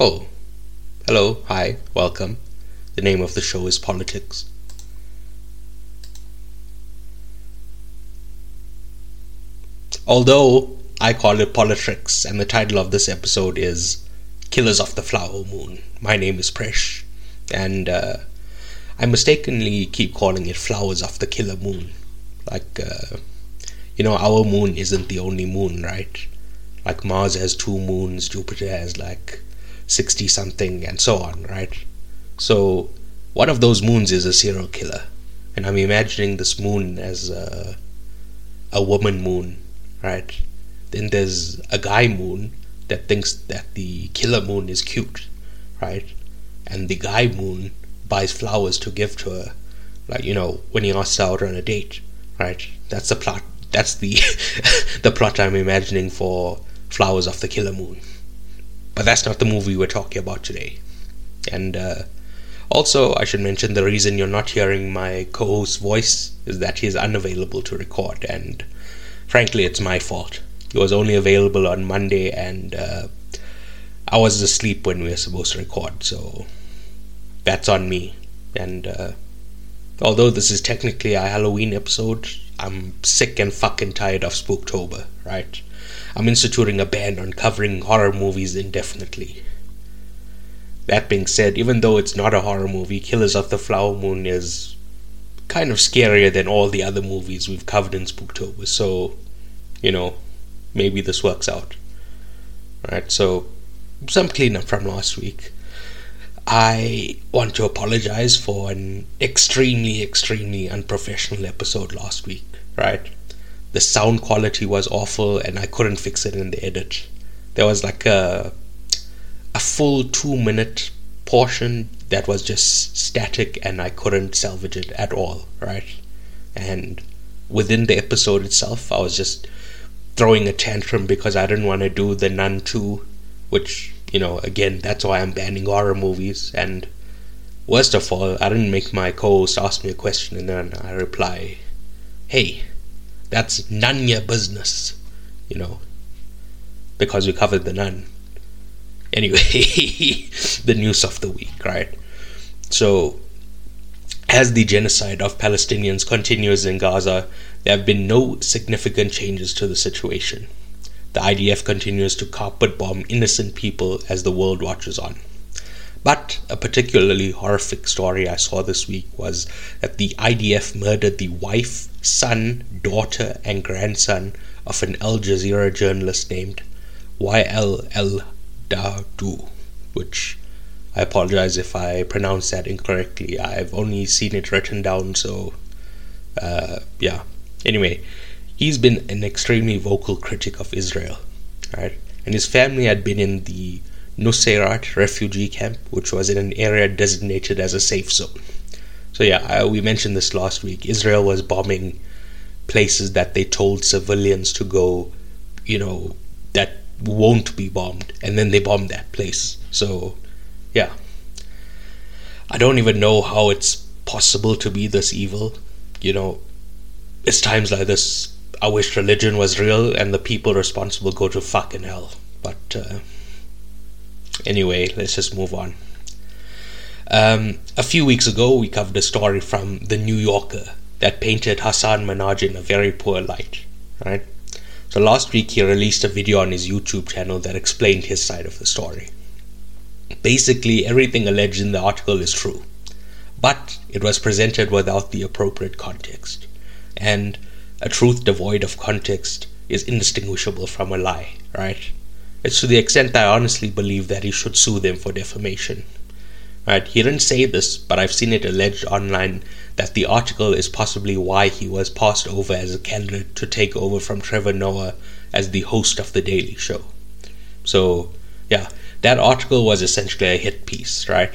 Oh, hello, hi, welcome. The name of the show is Politics. Although I call it Politics, and the title of this episode is Killers of the Flower Moon. My name is Presh, and uh, I mistakenly keep calling it Flowers of the Killer Moon. Like, uh, you know, our moon isn't the only moon, right? Like Mars has two moons, Jupiter has like 60 something, and so on, right? So, one of those moons is a serial killer. And I'm imagining this moon as a, a woman moon, right? Then there's a guy moon that thinks that the killer moon is cute, right? And the guy moon buys flowers to give to her, like, you know, when he asks her out on a date, right? That's the plot. That's the the plot I'm imagining for Flowers of the Killer Moon. But that's not the movie we're talking about today. And uh, also, I should mention the reason you're not hearing my co host's voice is that he's unavailable to record, and frankly, it's my fault. He was only available on Monday, and uh, I was asleep when we were supposed to record, so that's on me. And uh, although this is technically a Halloween episode, I'm sick and fucking tired of Spooktober, right? I'm instituting a ban on covering horror movies indefinitely. That being said, even though it's not a horror movie, Killers of the Flower Moon is kind of scarier than all the other movies we've covered in Spooktober, so, you know, maybe this works out. Right, so, some cleanup from last week. I want to apologize for an extremely, extremely unprofessional episode last week, right? The sound quality was awful and I couldn't fix it in the edit. There was like a a full two minute portion that was just static and I couldn't salvage it at all, right? And within the episode itself, I was just throwing a tantrum because I didn't want to do the Nun 2, which, you know, again, that's why I'm banning horror movies. And worst of all, I didn't make my co host ask me a question and then I reply, hey, that's none your business, you know, because we covered the nun. Anyway, the news of the week, right? So, as the genocide of Palestinians continues in Gaza, there have been no significant changes to the situation. The IDF continues to carpet bomb innocent people as the world watches on. But a particularly horrific story I saw this week was that the IDF murdered the wife, son, daughter, and grandson of an Al Jazeera journalist named Wael El Dahdouh, which I apologize if I pronounce that incorrectly. I've only seen it written down, so uh, yeah. Anyway, he's been an extremely vocal critic of Israel, right? And his family had been in the Nuseirat refugee camp, which was in an area designated as a safe zone. So, yeah, we mentioned this last week. Israel was bombing places that they told civilians to go, you know, that won't be bombed, and then they bombed that place. So, yeah. I don't even know how it's possible to be this evil. You know, it's times like this I wish religion was real and the people responsible go to fucking hell. But, uh, Anyway, let's just move on. Um, a few weeks ago, we covered a story from The New Yorker that painted Hasan Minhaj in a very poor light, right? So last week, he released a video on his YouTube channel that explained his side of the story. Basically, everything alleged in the article is true, but it was presented without the appropriate context. And a truth devoid of context is indistinguishable from a lie, right? It's to the extent I honestly believe that he should sue them for defamation. Right? He didn't say this, but I've seen it alleged online that the article is possibly why he was passed over as a candidate to take over from Trevor Noah as the host of The Daily Show. So, yeah, that article was essentially a hit piece, right?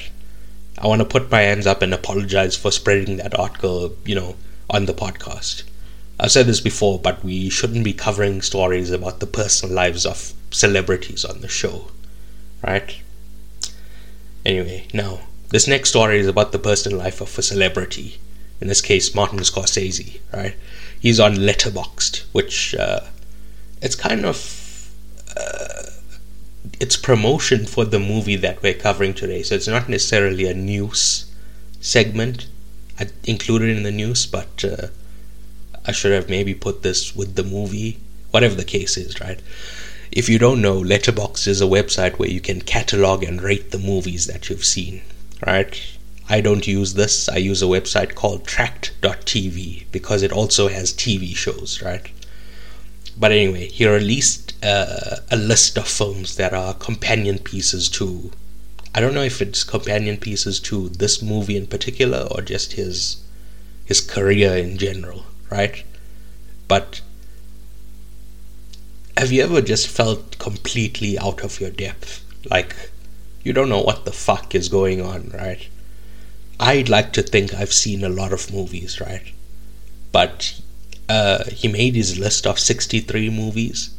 I want to put my hands up and apologize for spreading that article, you know, on the podcast. I've said this before, but we shouldn't be covering stories about the personal lives of celebrities on the show, right? Anyway, now, this next story is about the personal life of a celebrity. In this case, Martin Scorsese, right? He's on Letterboxd, which uh, it's kind of uh, it's promotion for the movie that we're covering today. So it's not necessarily a news segment included in the news, but uh, I should have maybe put this with the movie, whatever the case is, right? If you don't know, Letterboxd is a website where you can catalog and rate the movies that you've seen, right? I don't use this. I use a website called Trakt.tv because it also has TV shows, right? But anyway, he released uh, a list of films that are companion pieces to. I don't know if it's companion pieces to this movie in particular or just his his career in general, right? But have you ever just felt completely out of your depth? Like, you don't know what the fuck is going on, right? I'd like to think I've seen a lot of movies, right? But uh, he made his list of 63 movies.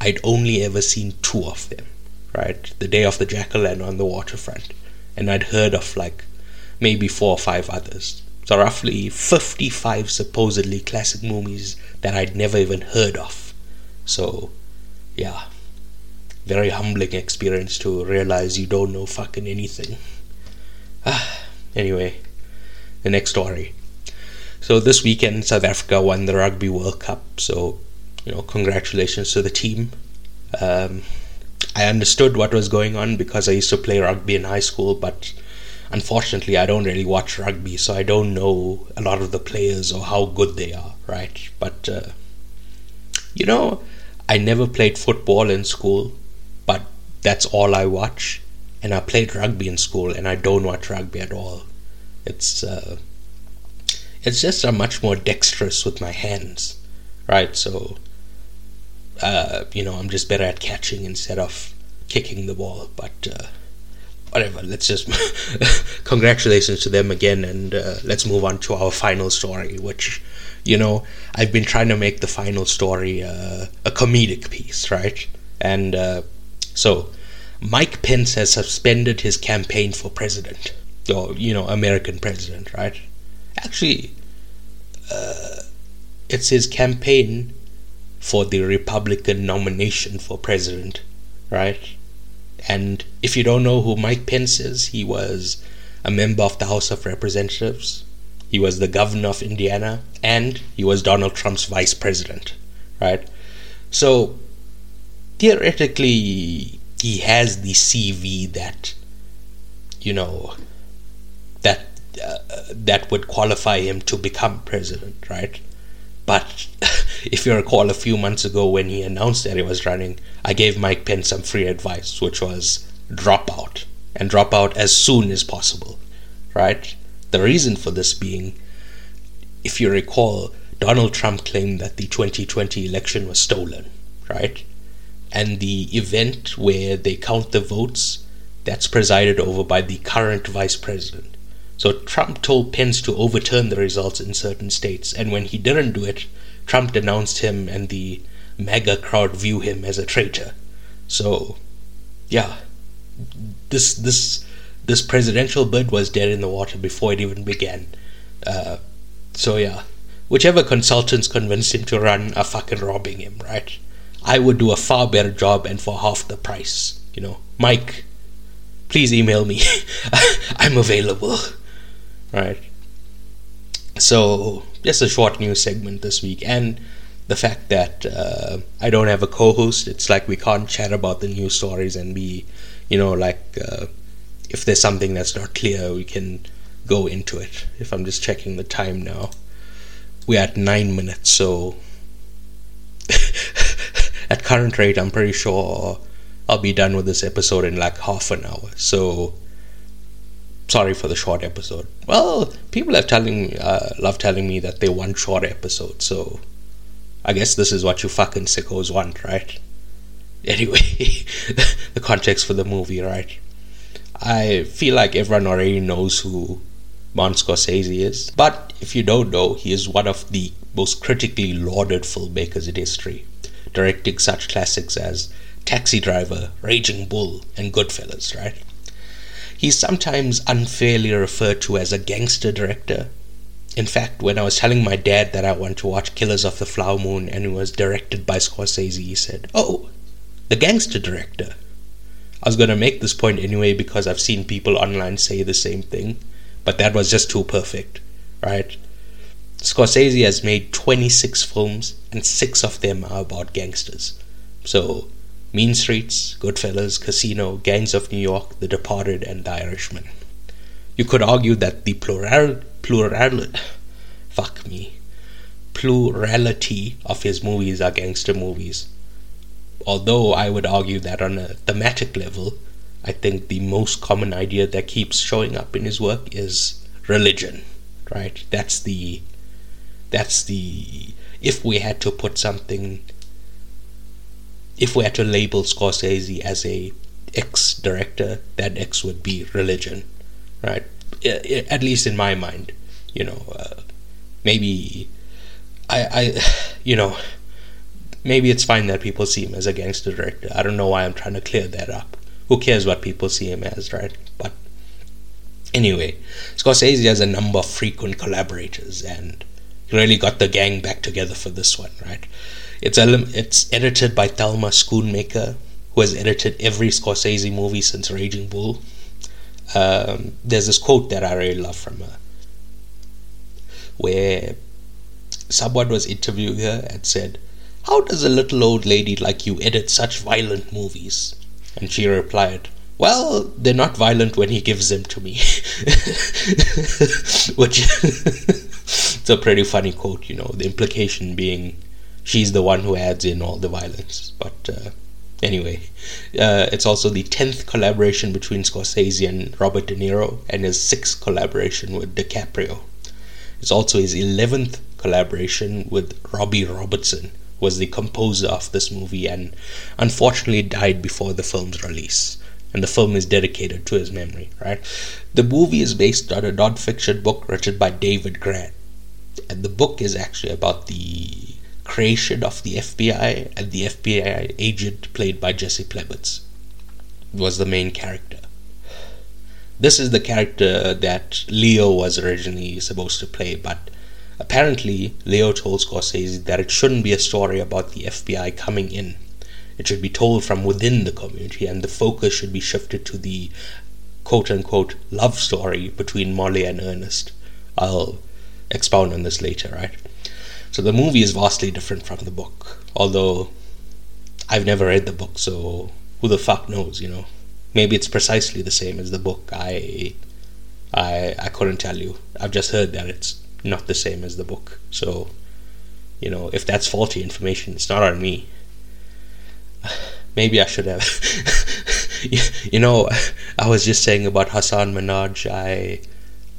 I'd only ever seen two of them, right? The Day of the Jackal and On the Waterfront. And I'd heard of like maybe four or five others. So, roughly 55 supposedly classic movies that I'd never even heard of. So, yeah, very humbling experience to realize you don't know fucking anything. Ah, anyway, the next story. So this weekend, South Africa won the Rugby World Cup. So, you know, congratulations to the team. Um, I understood what was going on because I used to play rugby in high school, but unfortunately, I don't really watch rugby, so I don't know a lot of the players or how good they are, right? But, uh, you know, I never played football in school, but that's all I watch. And I played rugby in school, and I don't watch rugby at all. It's uh, it's just I'm much more dexterous with my hands, right? So, uh, you know, I'm just better at catching instead of kicking the ball. But uh, whatever, let's just congratulations to them again, and uh, let's move on to our final story, which you know, I've been trying to make the final story uh, a comedic piece, right? And uh, so, Mike Pence has suspended his campaign for president, or, you know, American president, right? Actually, uh, it's his campaign for the Republican nomination for president, right? And if you don't know who Mike Pence is, he was a member of the House of Representatives he was the governor of Indiana, and he was Donald Trump's vice president, right? So theoretically, he has the CV that, you know, that uh, that would qualify him to become president, right? But if you recall, a few months ago when he announced that he was running, I gave Mike Pence some free advice, which was drop out and drop out as soon as possible, right? The reason for this being, if you recall, Donald Trump claimed that the 2020 election was stolen, right? And the event where they count the votes, that's presided over by the current vice president. So Trump told Pence to overturn the results in certain states, and when he didn't do it, Trump denounced him and the MAGA crowd view him as a traitor. So, yeah, this this this presidential bid was dead in the water before it even began. Uh, so yeah, whichever consultants convinced him to run are fucking robbing him, right? I would do a far better job and for half the price. You know, Mike, please email me. I'm available. Right. So, just a short news segment this week, and the fact that uh, I don't have a co-host. It's like we can't chat about the news stories and be, you know, like uh, if there's something that's not clear, we can go into it. If I'm just checking the time now, we're at nine minutes, so at current rate, I'm pretty sure I'll be done with this episode in like half an hour. So sorry for the short episode. Well, people are telling uh, love telling me that they want short episodes, so I guess this is what you fucking sickos want, right? Anyway, the context for the movie, right? I feel like everyone already knows who Martin Scorsese is. But if you don't know, he is one of the most critically lauded filmmakers in history, directing such classics as Taxi Driver, Raging Bull, and Goodfellas, right? He's sometimes unfairly referred to as a gangster director. In fact, when I was telling my dad that I want to watch Killers of the Flower Moon and it was directed by Scorsese, he said, Oh, the gangster director. I was gonna make this point anyway because I've seen people online say the same thing, but that was just too perfect, right? Scorsese has made 26 films, and six of them are about gangsters. So, Mean Streets, Goodfellas, Casino, Gangs of New York, The Departed, and The Irishman. You could argue that the plural, plural, fuck me, plurality of his movies are gangster movies. Although I would argue that on a thematic level, I think the most common idea that keeps showing up in his work is religion, right? That's the that's the if we had to put something if we had to label Scorsese as a X director, that X would be religion, right? At least in my mind, you know. Uh, maybe I, I, you know, maybe it's fine that people see him as a gangster director. I don't know why I'm trying to clear that up. Who cares what people see him as, right? But anyway, Scorsese has a number of frequent collaborators, and he really got the gang back together for this one, right? It's it's edited by Thelma Schoonmaker, who has edited every Scorsese movie since Raging Bull. Um, there's this quote that I really love from her, where someone was interviewing her and said, "How does a little old lady like you edit such violent movies?" And she replied, well, they're not violent when he gives them to me. Which it's a pretty funny quote, you know, the implication being she's the one who adds in all the violence. But uh, anyway, uh, it's also the 10th collaboration between Scorsese and Robert De Niro, and his sixth collaboration with DiCaprio. It's also his 11th collaboration with Robbie Robertson, who was the composer of this movie and unfortunately died before the film's release. And the film is dedicated to his memory, right? The movie is based on a non-fiction book written by David Grann. And the book is actually about the creation of the FBI and the FBI agent played by Jesse Plemons was the main character. This is the character that Leo was originally supposed to play, but apparently Leo told Scorsese that it shouldn't be a story about the FBI coming in. It should be told from within the community, and the focus should be shifted to the quote unquote love story between Molly and Ernest. I'll expound on this later, right? So the movie is vastly different from the book, although I've never read the book, so who the fuck knows, you know? Maybe it's precisely the same as the book. I, I, I couldn't tell you. I've just heard that it's not the same as the book. So, you know, if that's faulty information, it's not on me. Maybe I should have. you know, I was just saying about Hasan Minhaj. I,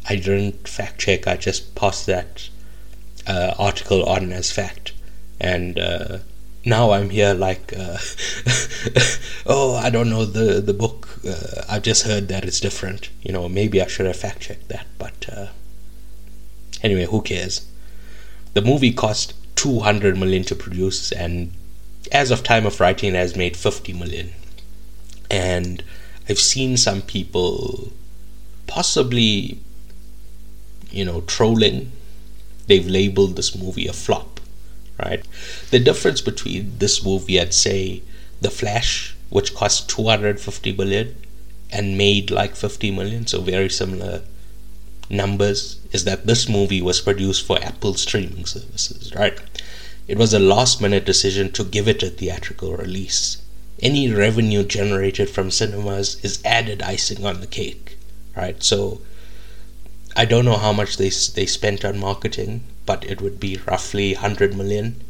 I didn't fact check. I just passed that uh, article on as fact, and uh, now I'm here like, uh, oh, I don't know the the book. Uh, I've just heard that it's different. You know, maybe I should have fact checked that. But uh, anyway, who cares? The movie cost 200 million to produce, and as of time of writing, it has made 50 million. And I've seen some people possibly, you know, trolling they've labeled this movie a flop, right? The difference between this movie and say The Flash, which cost 250 million and made like 50 million, so very similar numbers, is that this movie was produced for Apple streaming services, right? It was a last minute decision to give it a theatrical release. Any revenue generated from cinemas is added icing on the cake, right? So I don't know how much they they spent on marketing, but it would be roughly 100 million.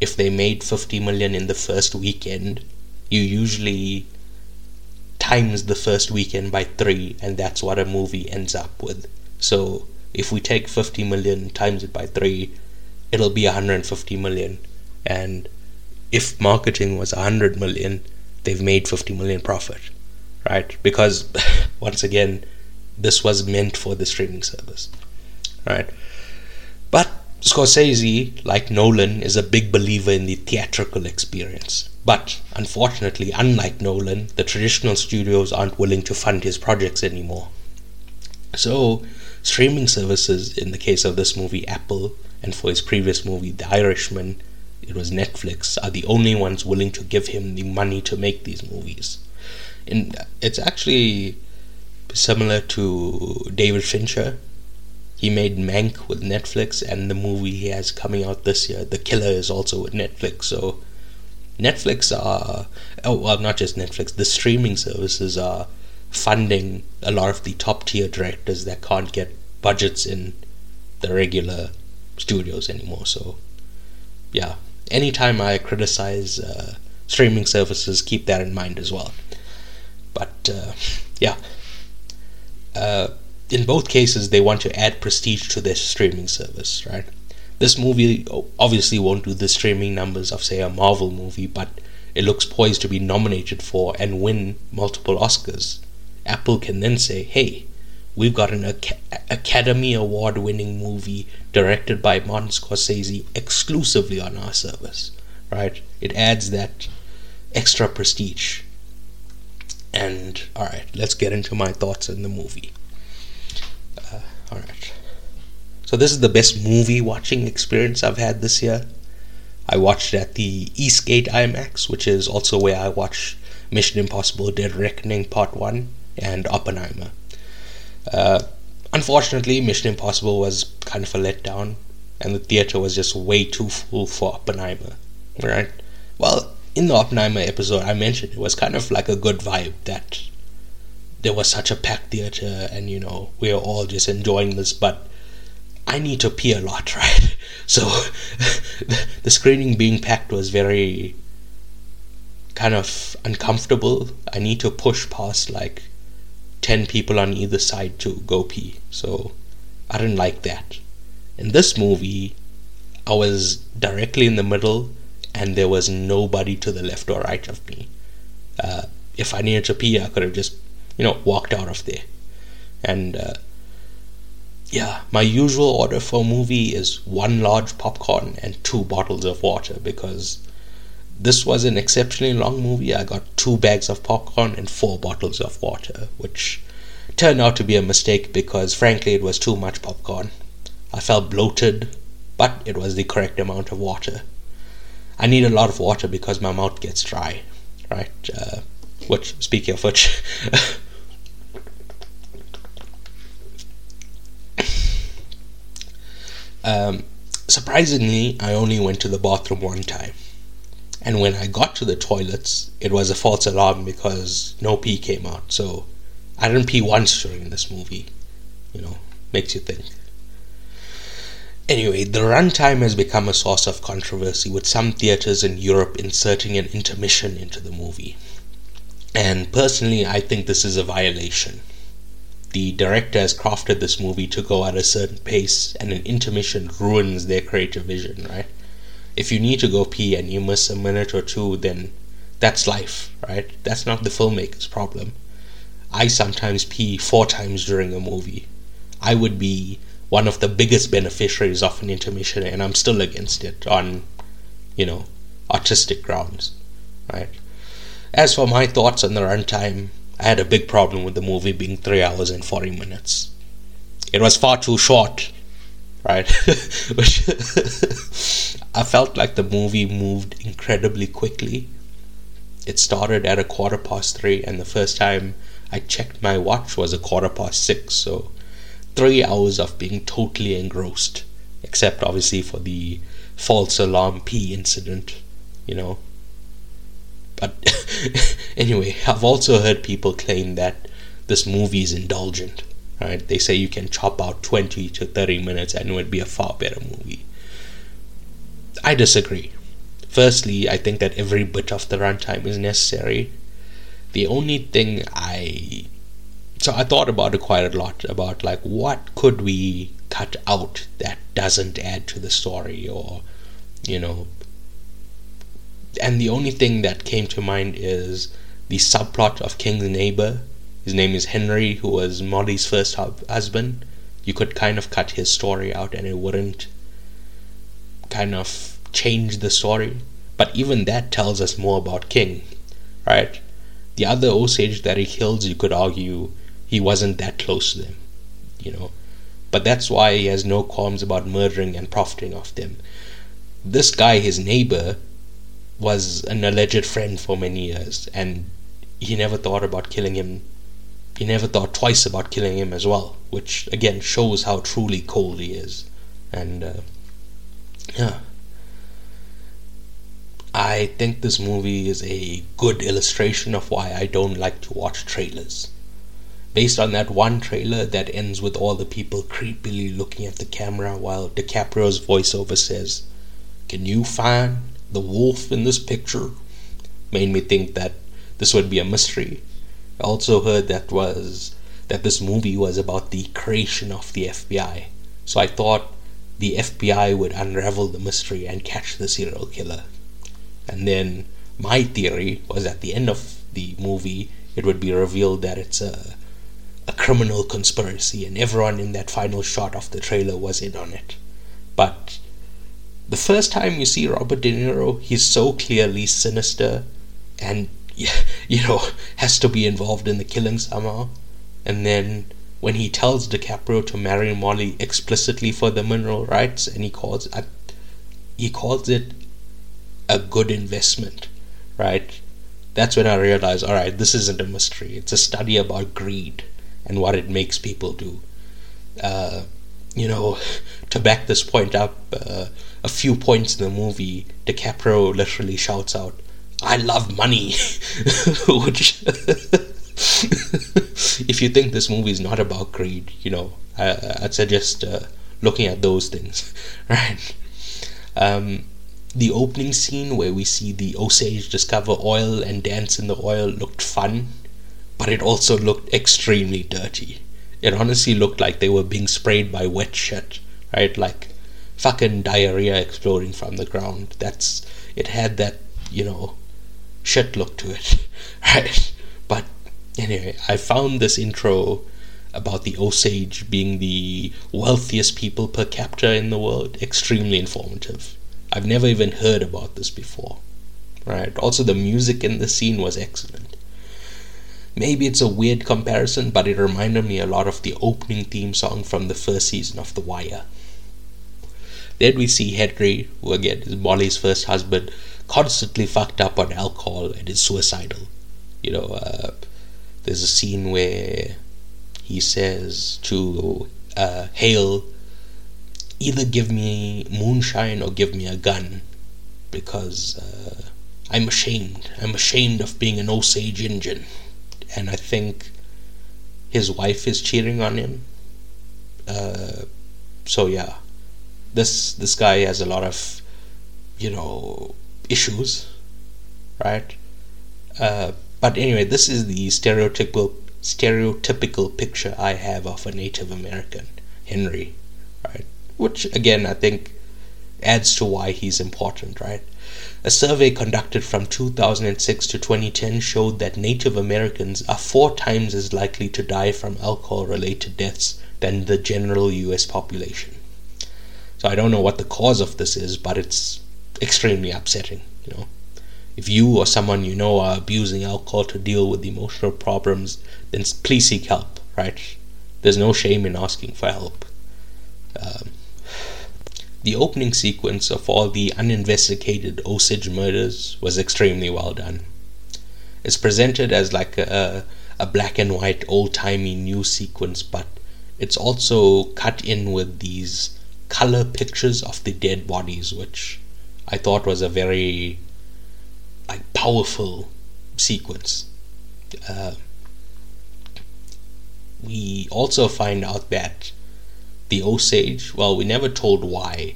If they made 50 million in the first weekend, you usually times the first weekend by 3 and that's what a movie ends up with. So, if we take 50 million times it by 3, it'll be 150 million and if marketing was 100 million, they've made 50 million profit, right? Because once again, this was meant for the streaming service, right? But Scorsese, like Nolan, is a big believer in the theatrical experience. But unfortunately, unlike Nolan, the traditional studios aren't willing to fund his projects anymore. So, streaming services, in the case of this movie, Apple, and for his previous movie, The Irishman, it was Netflix, are the only ones willing to give him the money to make these movies. in it's actually similar to David Fincher. He made Mank with Netflix, and the movie he has coming out this year, The Killer, is also with Netflix. So Netflix are oh well, not just Netflix. The streaming services are funding a lot of the top tier directors that can't get budgets in the regular studios anymore. So yeah, anytime I criticize uh, streaming services, keep that in mind as well. But uh, yeah, uh, in both cases, they want to add prestige to their streaming service, right? This movie obviously won't do the streaming numbers of, say, a Marvel movie, but it looks poised to be nominated for and win multiple Oscars. Apple can then say, hey, we've got an Academy Award winning movie directed by Martin Scorsese exclusively on our service, right? It adds that extra prestige. And alright, let's get into my thoughts on the movie. Uh, alright. So, this is the best movie watching experience I've had this year. I watched at the Eastgate IMAX, which is also where I watched Mission Impossible Dead Reckoning Part 1 and Oppenheimer. Uh, unfortunately, Mission Impossible was kind of a letdown, and the theater was just way too full for Oppenheimer. Right? Well, in the Oppenheimer episode, I mentioned it was kind of like a good vibe that there was such a packed theater, and you know, we are all just enjoying this, but I need to pee a lot, right? So the screening being packed was very kind of uncomfortable. I need to push past like 10 people on either side to go pee. So I didn't like that. In this movie, I was directly in the middle and there was nobody to the left or right of me. Uh, if I needed to pee, I could have just, you know, walked out of there. And uh, yeah, my usual order for a movie is one large popcorn and two bottles of water because this was an exceptionally long movie. I got two bags of popcorn and four bottles of water, which turned out to be a mistake because, frankly, it was too much popcorn. I felt bloated, but it was the correct amount of water. I need a lot of water because my mouth gets dry, right? Uh, which, speaking of which, um, surprisingly, I only went to the bathroom one time. And when I got to the toilets, it was a false alarm because no pee came out. So I didn't pee once during this movie. You know, makes you think. Anyway, the runtime has become a source of controversy, with some theaters in Europe inserting an intermission into the movie. And personally, I think this is a violation. The director has crafted this movie to go at a certain pace, and an intermission ruins their creative vision, right? If you need to go pee and you miss a minute or two, then that's life, right? That's not the filmmaker's problem. I sometimes pee four times during a movie. I would be one of the biggest beneficiaries of an intermission, and I'm still against it on, you know, artistic grounds, right? As for my thoughts on the runtime, I had a big problem with the movie being 3 hours and 40 minutes. It was far too short, right? Which I felt like the movie moved incredibly quickly. It started at a quarter past 3, and the first time I checked my watch was a quarter past 6, so three hours of being totally engrossed, except obviously for the false alarm P incident, you know. But anyway, I've also heard people claim that this movie is indulgent, right? They say you can chop out 20 to 30 minutes and it would be a far better movie. I disagree. Firstly, I think that every bit of the runtime is necessary. The only thing I so I thought about it quite a lot about like what could we cut out that doesn't add to the story or you know and the only thing that came to mind is the subplot of King's neighbor. His name is Henry who was Molly's first husband. You could kind of cut his story out and it wouldn't kind of change the story. But even that tells us more about King right? The other Osage that he kills you could argue he wasn't that close to them, you know. But that's why he has no qualms about murdering and profiting off them. This guy, his neighbor, was an alleged friend for many years, and he never thought about killing him. He never thought twice about killing him as well, which again shows how truly cold he is. And uh, yeah, I think this movie is a good illustration of why I don't like to watch trailers. Based on that one trailer that ends with all the people creepily looking at the camera while DiCaprio's voiceover says, Can you find the wolf in this picture? made me think that this would be a mystery. I also heard that was that this movie was about the creation of the FBI. So I thought the FBI would unravel the mystery and catch the serial killer. And then my theory was at the end of the movie, it would be revealed that it's a, a criminal conspiracy and everyone in that final shot of the trailer was in on it. But the first time you see Robert De Niro, he's so clearly sinister and, you know, has to be involved in the killing somehow. And then when he tells DiCaprio to marry Molly explicitly for the mineral rights, and he calls it, he calls it a good investment, right? That's when I realized, all right, this isn't a mystery. It's a study about greed and what it makes people do. Uh, you know, to back this point up, uh, a few points in the movie, DiCaprio literally shouts out, "I love money," which, if you think this movie is not about greed, you know, I, would suggest uh, looking at those things, right? Um, the opening scene where we see the Osage discover oil and dance in the oil looked fun, but it also looked extremely dirty. It honestly looked like they were being sprayed by wet shit, right? Like fucking diarrhea exploding from the ground. That's it had that, you know, shit look to it, right? But anyway, I found this intro about the Osage being the wealthiest people per capita in the world extremely informative. I've never even heard about this before. Right? Also, the music in the scene was excellent. Maybe it's a weird comparison, but it reminded me a lot of the opening theme song from the first season of The Wire. Then we see Henry, who again is Molly's first husband, constantly fucked up on alcohol and is suicidal. You know, uh, there's a scene where he says to uh, Hale, either give me moonshine or give me a gun because uh, I'm ashamed. I'm ashamed of being an Osage Indian. And I think his wife is cheating on him. Uh, so yeah, this this guy has a lot of, you know, issues, right? Uh, but anyway, this is the stereotypical stereotypical picture I have of a Native American, Henry, right? which again I think adds to why he's important, right? A survey conducted from 2006 to 2010 showed that Native Americans are four times as likely to die from alcohol related deaths than the general US population. So I don't know what the cause of this is, but it's extremely upsetting, you know. If you or someone you know are abusing alcohol to deal with emotional problems, then please seek help, right? There's no shame in asking for help. Um, the opening sequence of all the uninvestigated Osage murders was extremely well done. It's presented as like a, a black and white old timey news sequence, but it's also cut in with these color pictures of the dead bodies, which I thought was a very like powerful sequence. Uh, we also find out that the Osage, well, we never told why,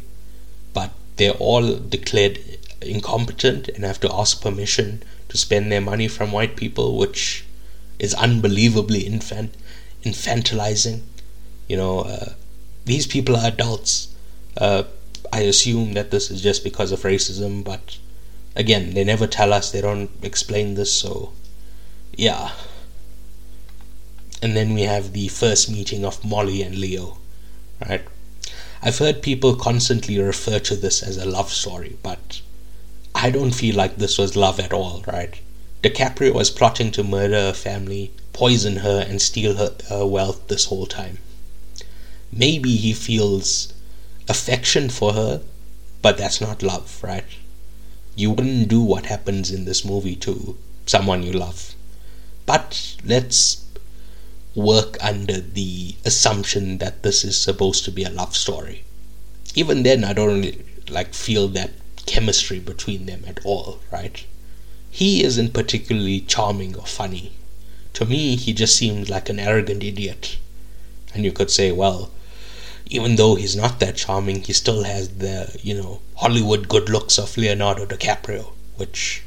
but they're all declared incompetent and have to ask permission to spend their money from white people, which is unbelievably infant, infantilizing. You know, uh, these people are adults. Uh, I assume that this is just because of racism, but again, they never tell us, they don't explain this, so yeah. And then we have the first meeting of Molly and Leo right? I've heard people constantly refer to this as a love story, but I don't feel like this was love at all, right? DiCaprio was plotting to murder her family, poison her, and steal her, her wealth this whole time. Maybe he feels affection for her, but that's not love, right? You wouldn't do what happens in this movie to someone you love. but let's work under the assumption that this is supposed to be a love story. Even then, I don't really, like feel that chemistry between them at all, right? He isn't particularly charming or funny. To me, he just seems like an arrogant idiot. And you could say, well, even though he's not that charming, he still has the, you know, Hollywood good looks of Leonardo DiCaprio, which.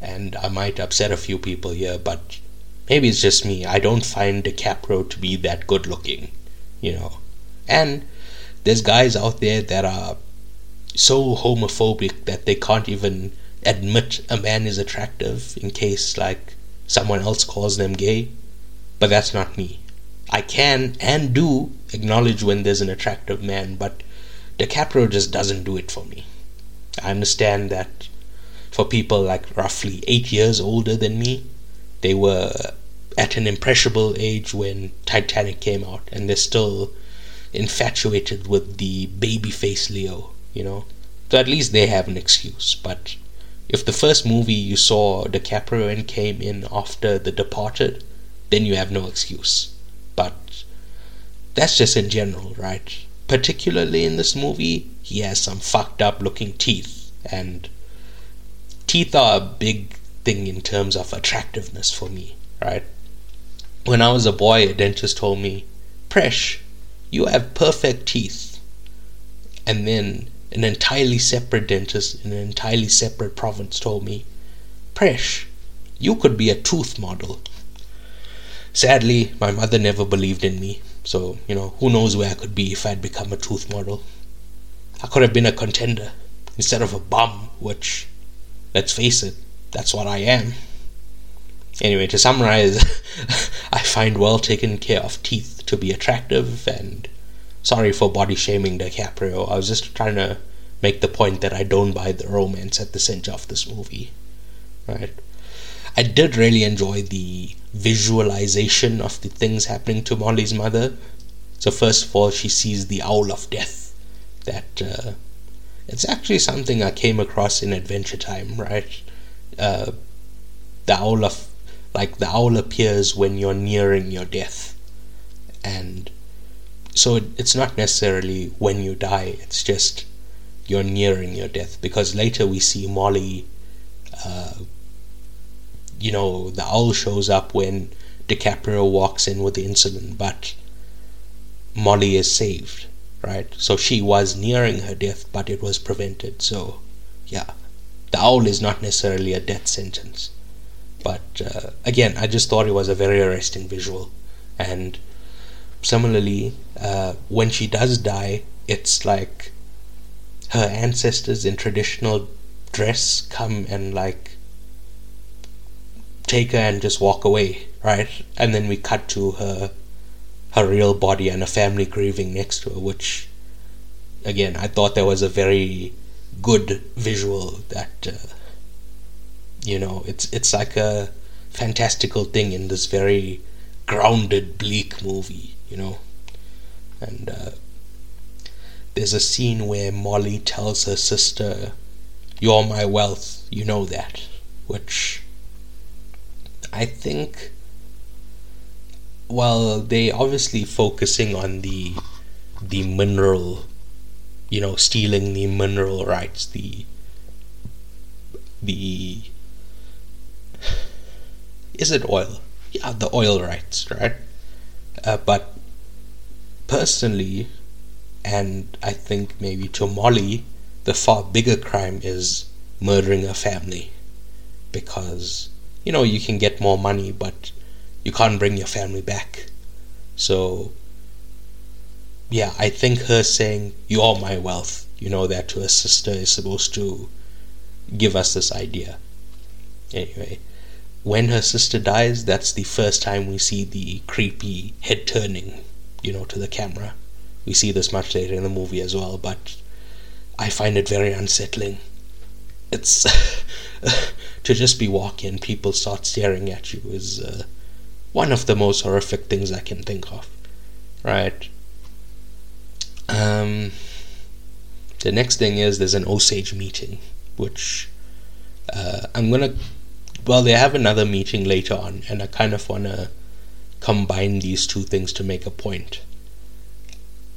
And I might upset a few people here, but maybe it's just me. I don't find DiCaprio to be that good looking, you know. And there's guys out there that are so homophobic that they can't even admit a man is attractive in case, like, someone else calls them gay. But that's not me. I can and do acknowledge when there's an attractive man, but DiCaprio just doesn't do it for me. I understand that for people like roughly eight years older than me, they were at an impressionable age when Titanic came out, and they're still infatuated with the babyface Leo, you know. So at least they have an excuse. But if the first movie you saw DiCaprio in came in after The Departed, then you have no excuse. But that's just in general, right? Particularly in this movie, he has some fucked up looking teeth, and teeth are a big thing in terms of attractiveness for me, right? When I was a boy, a dentist told me, Presh, you have perfect teeth. And then an entirely separate dentist in an entirely separate province told me, Presh, you could be a tooth model. Sadly, my mother never believed in me, so, you know, who knows where I could be if I'd become a tooth model. I could have been a contender instead of a bum, which, let's face it, that's what I am. Anyway, to summarize, I find well taken care of teeth to be attractive and sorry for body shaming DiCaprio. I was just trying to make the point that I don't buy the romance at the center of this movie. Right? I did really enjoy the visualization of the things happening to Molly's mother. So first of all, she sees the owl of death. That uh, it's actually something I came across in Adventure Time, right? Uh, the owl of like the owl appears when you're nearing your death, and so it, it's not necessarily when you die, it's just you're nearing your death. Because later we see Molly, uh, you know, the owl shows up when DiCaprio walks in with the insulin, but Molly is saved, right? So she was nearing her death, but it was prevented. So, yeah, the owl is not necessarily a death sentence. But uh, again, I just thought it was a very arresting visual. And similarly, uh, when she does die, it's like her ancestors in traditional dress come and like take her and just walk away, right? And then we cut to her her real body and a family grieving next to her, which again I thought that was a very good visual that uh, you know it's it's like a fantastical thing in this very grounded bleak movie you know. And uh, there's a scene where Molly tells her sister, You're my wealth, you know that. Which I think, well, they obviously focusing on the the mineral, you know, stealing the mineral rights, the the is it oil? Yeah, the oil rights, right? Uh, but personally, and I think maybe to Molly, the far bigger crime is murdering a family. Because, you know, you can get more money, but you can't bring your family back. So, yeah, I think her saying, You're my wealth, you know, that to her sister is supposed to give us this idea. Anyway, when her sister dies, that's the first time we see the creepy head turning you know, to the camera. We see this much later in the movie as well, but I find it very unsettling. It's to just be walking, and people start staring at you is uh, one of the most horrific things I can think of, right? Um, the next thing is there's an Osage meeting, which uh, I'm gonna well, they have another meeting later on, and I kind of want to combine these two things to make a point.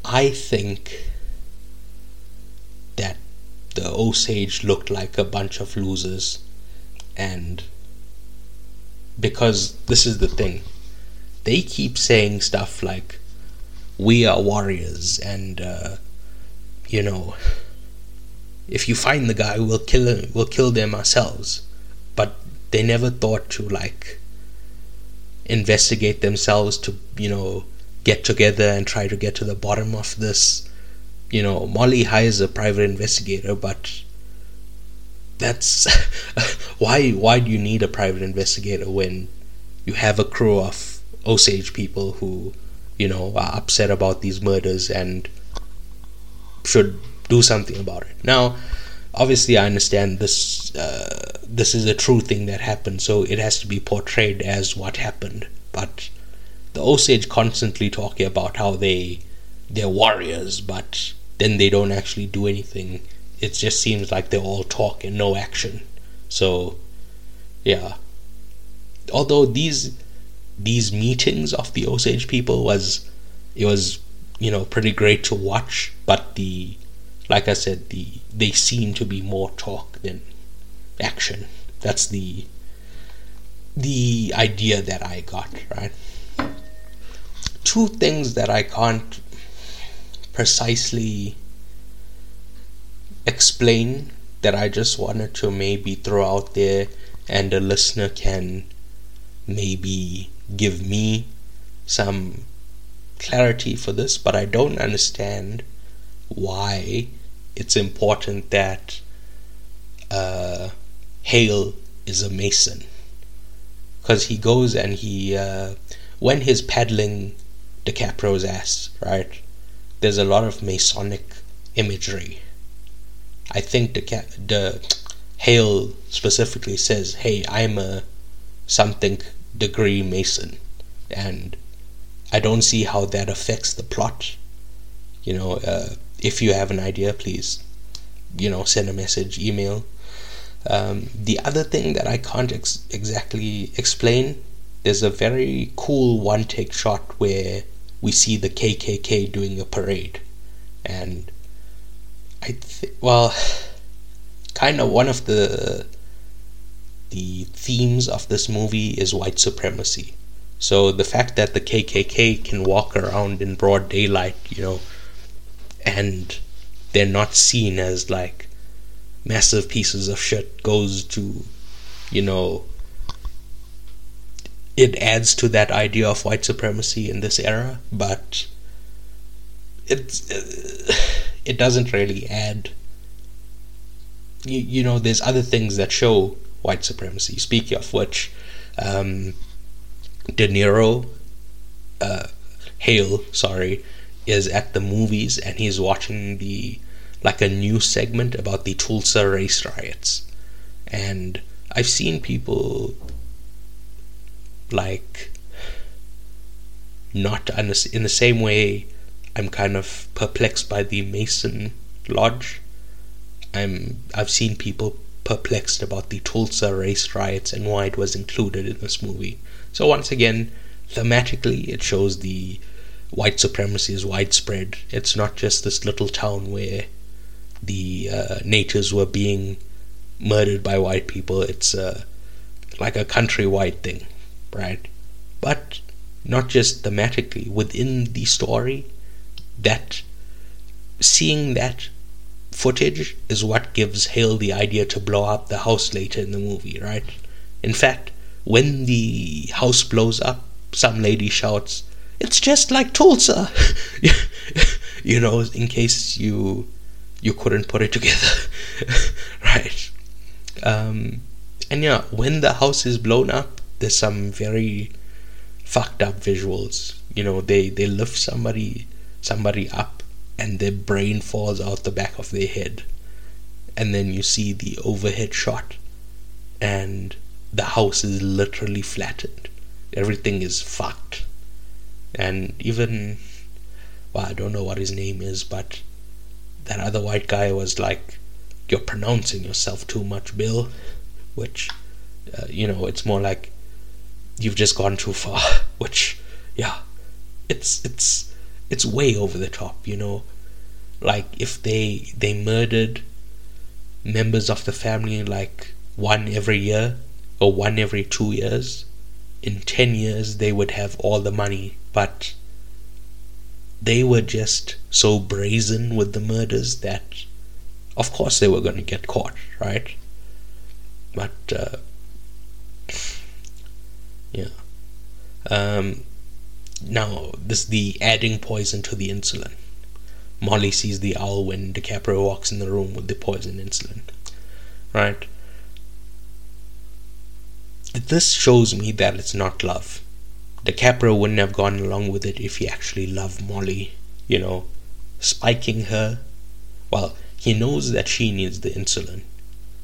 I think that the Osage looked like a bunch of losers, and because this is the thing, they keep saying stuff like, "We are warriors," and uh, you know, if you find the guy, we'll kill him. We'll kill them ourselves. They never thought to like investigate themselves to you know get together and try to get to the bottom of this. You know, Molly hires a private investigator, but that's why why do you need a private investigator when you have a crew of Osage people who you know are upset about these murders and should do something about it. Now, obviously, I understand this. Uh, this is a true thing that happened, so it has to be portrayed as what happened. But the Osage constantly talking about how they they're warriors, but then they don't actually do anything. It just seems like they're all talk and no action. So, yeah. Although these these meetings of the Osage people was it was you know pretty great to watch but the like i said the they seem to be more talk than action. That's the the idea that i got right? Two things that i can't precisely explain that i just wanted to maybe throw out there and a listener can maybe give me some clarity for this, but I don't understand why it's important that uh, Hale is a Mason. Because he goes and he, uh, when he's paddling DiCaprio's ass, right, there's a lot of Masonic imagery. I think the, the Hale specifically says, hey, I'm a something degree Mason. And I don't see how that affects the plot. You know, uh, if you have an idea, please, you know, send a message, email. Um, the other thing that I can't ex- exactly explain, there's a very cool one take shot where we see the KKK doing a parade. And I think, well, kind of one of the the themes of this movie is white supremacy so the fact that the KKK can walk around in broad daylight, you know, and they're not seen as like massive pieces of shit goes to, you know, it adds to that idea of white supremacy in this era, but it it doesn't really add. You, you know, there's other things that show white supremacy. Speaking of which, um, De Niro, uh, Hale, sorry, is at the movies and he's watching the like a news segment about the Tulsa race riots, and I've seen people like not in the same way. I'm kind of perplexed by the Mason Lodge. I'm I've seen people perplexed about the Tulsa race riots and why it was included in this movie. So once again, thematically, it shows the white supremacy is widespread. It's not just this little town where the uh, natives were being murdered by white people. It's uh, like a countrywide thing, right? But not just thematically within the story. That seeing that footage is what gives Hale the idea to blow up the house later in the movie, right? In fact, when the house blows up, some lady shouts, "It's just like Tulsa," you know, in case you you couldn't put it together, right? Um, and yeah, when the house is blown up, there's some very fucked up visuals. You know, they they lift somebody somebody up, and their brain falls out the back of their head, and then you see the overhead shot, and the house is literally flattened. Everything is fucked. And even, well, I don't know what his name is, but that other white guy was like, You're pronouncing yourself too much, Bill. Which Uh, you know, it's more like you've just gone too far. Which, yeah, it's it's it's way over the top. You know, like if they they murdered members of the family like one every year or one every two years in 10 years they would have all the money but they were just so brazen with the murders that of course they were going to get caught right? But uh, yeah. Um, now this the adding poison to the insulin. Molly sees the owl when DiCaprio walks in the room with the poison insulin right this shows me that it's not love. DiCaprio wouldn't have gone along with it if he actually loved Molly, you know, spiking her. Well, he knows that she needs the insulin.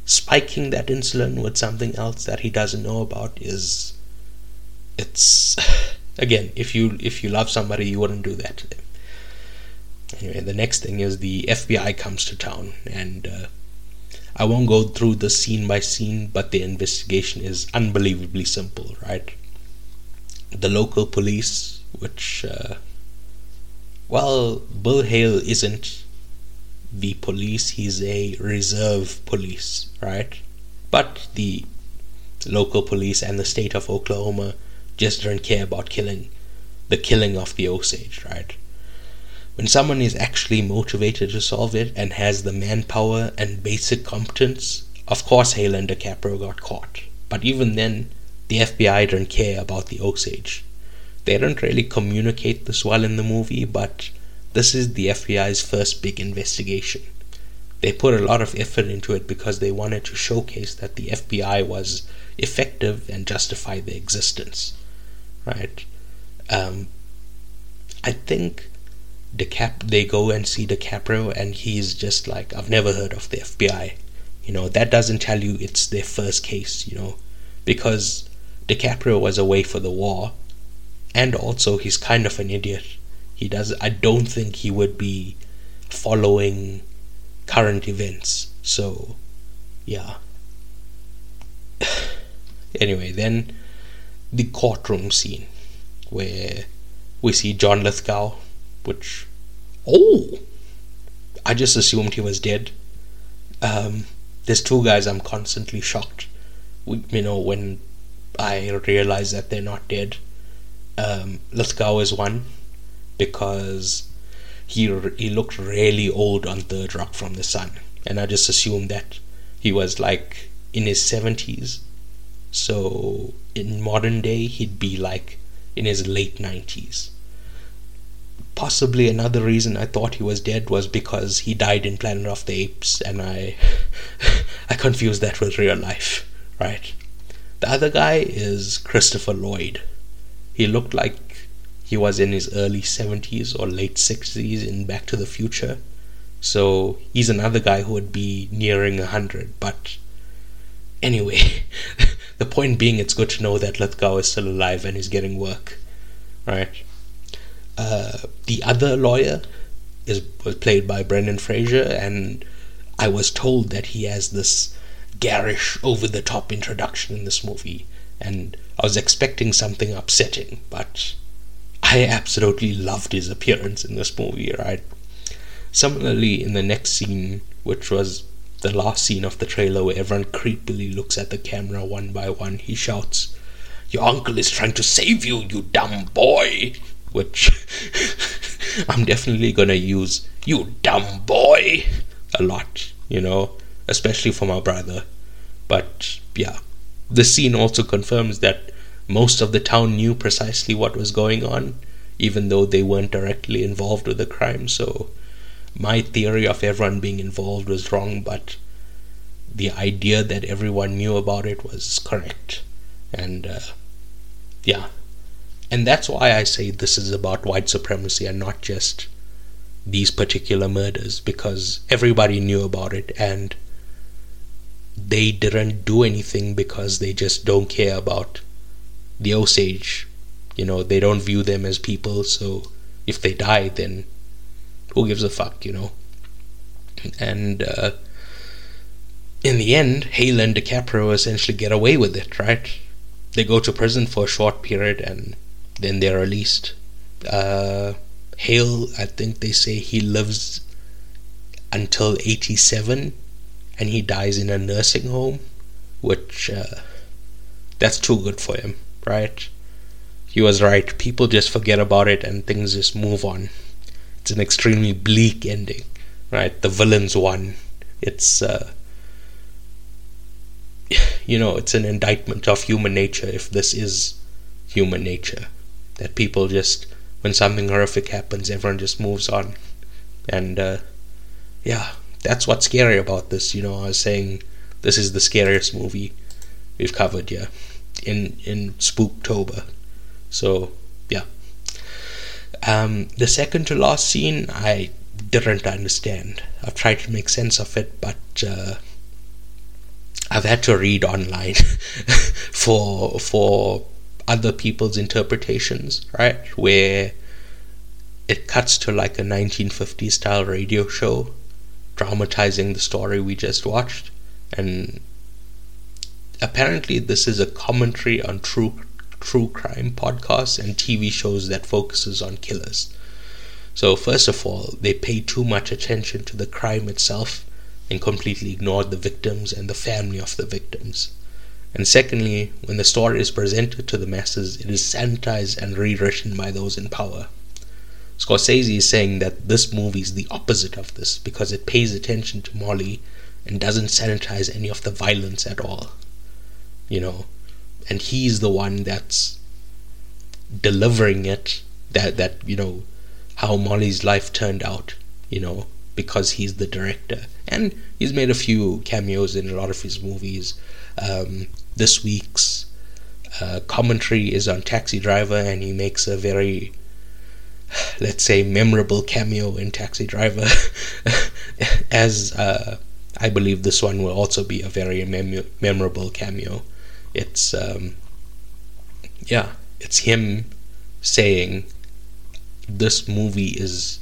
Spiking that insulin with something else that he doesn't know about is it's again, if you if you love somebody you wouldn't do that to them. Anyway, the next thing is the FBI comes to town and uh, I won't go through the scene by scene, but the investigation is unbelievably simple, right? The local police, which, uh, well, Bill Hale isn't the police, he's a reserve police, right? But the local police and the state of Oklahoma just don't care about killing the killing of the Osage, right? When someone is actually motivated to solve it and has the manpower and basic competence, of course Hale and DiCaprio got caught. But even then, the FBI don't care about the Osage. They don't really communicate this well in the movie, but this is the FBI's first big investigation. They put a lot of effort into it because they wanted to showcase that the FBI was effective and justify their existence. Right? Um, I think DiCap they go and see DiCaprio and he's just like I've never heard of the FBI. You know, that doesn't tell you it's their first case, you know, because DiCaprio was away for the war and also he's kind of an idiot. He does I don't think he would be following current events. So, yeah. anyway, then the courtroom scene where we see John Lithgow which, oh, I just assumed he was dead. Um, there's two guys I'm constantly shocked, you know, when I realize that they're not dead. Um, Lithgow is one because he he looked really old on Third Rock from the Sun, and I just assumed that he was like in his seventies. So in modern day, he'd be like in his late nineties. Possibly another reason I thought he was dead was because he died in Planet of the Apes, and I I confused that with real life, right? The other guy is Christopher Lloyd. He looked like he was in his early 70s or late 60s in Back to the Future. So he's another guy who would be nearing 100. But anyway, the point being, it's good to know that Lithgow is still alive and he's getting work, right? Uh, the other lawyer is was played by Brendan Fraser, and I was told that he has this garish, over the top introduction in this movie, and I was expecting something upsetting, but I absolutely loved his appearance in this movie, right? Similarly, in the next scene, which was the last scene of the trailer where everyone creepily looks at the camera one by one, he shouts, Your uncle is trying to save you, you dumb boy! Which I'm definitely gonna use you dumb boy a lot, you know, especially for my brother. But yeah, the scene also confirms that most of the town knew precisely what was going on, even though they weren't directly involved with the crime. So my theory of everyone being involved was wrong, but the idea that everyone knew about it was correct. And uh, yeah, and that's why I say this is about white supremacy and not just these particular murders, because everybody knew about it and they didn't do anything because they just don't care about the Osage. You know, they don't view them as people, so if they die, then who gives a fuck, you know? And uh, in the end, Hale and DiCaprio essentially get away with it, right? They go to prison for a short period and then they're released. Uh, Hale, I think they say he lives until 87 and he dies in a nursing home, which uh, that's too good for him, right? He was right. People just forget about it and things just move on. It's an extremely bleak ending, right? The villains won. It's uh, you know, it's an indictment of human nature if this is human nature. That people just, when something horrific happens, everyone just moves on. And, uh, yeah, that's what's scary about this. You know, I was saying this is the scariest movie we've covered, yeah, in, in Spooktober. So, yeah. Um, the second to last scene, I didn't understand. I've tried to make sense of it, but, uh, I've had to read online for for other people's interpretations, right? Where it cuts to like a 1950s style radio show dramatizing the story we just watched and apparently this is a commentary on true true crime podcasts and TV shows that focuses on killers. So first of all, they pay too much attention to the crime itself and completely ignored the victims and the family of the victims. And secondly, when the story is presented to the masses, it is sanitized and rewritten by those in power. Scorsese is saying that this movie is the opposite of this because it pays attention to Molly and doesn't sanitize any of the violence at all. You know, and he's the one that's delivering it that that you know how Molly's life turned out, you know, because he's the director. And he's made a few cameos in a lot of his movies. Um, this week's uh, commentary is on Taxi Driver, and he makes a very, let's say, memorable cameo in Taxi Driver. As uh, I believe this one will also be a very mem- memorable cameo. It's, um, yeah, it's him saying this movie is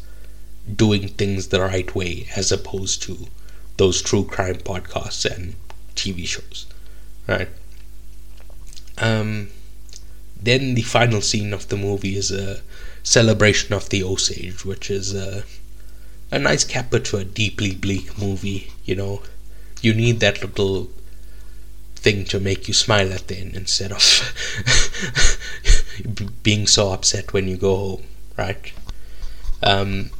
doing things the right way as opposed to those true crime podcasts and TV shows, right? Um, then the final scene of the movie is a celebration of the Osage, which is a a nice capper to a deeply bleak movie. You know, you need that little thing to make you smile at the end instead of being so upset when you go home, right? Um,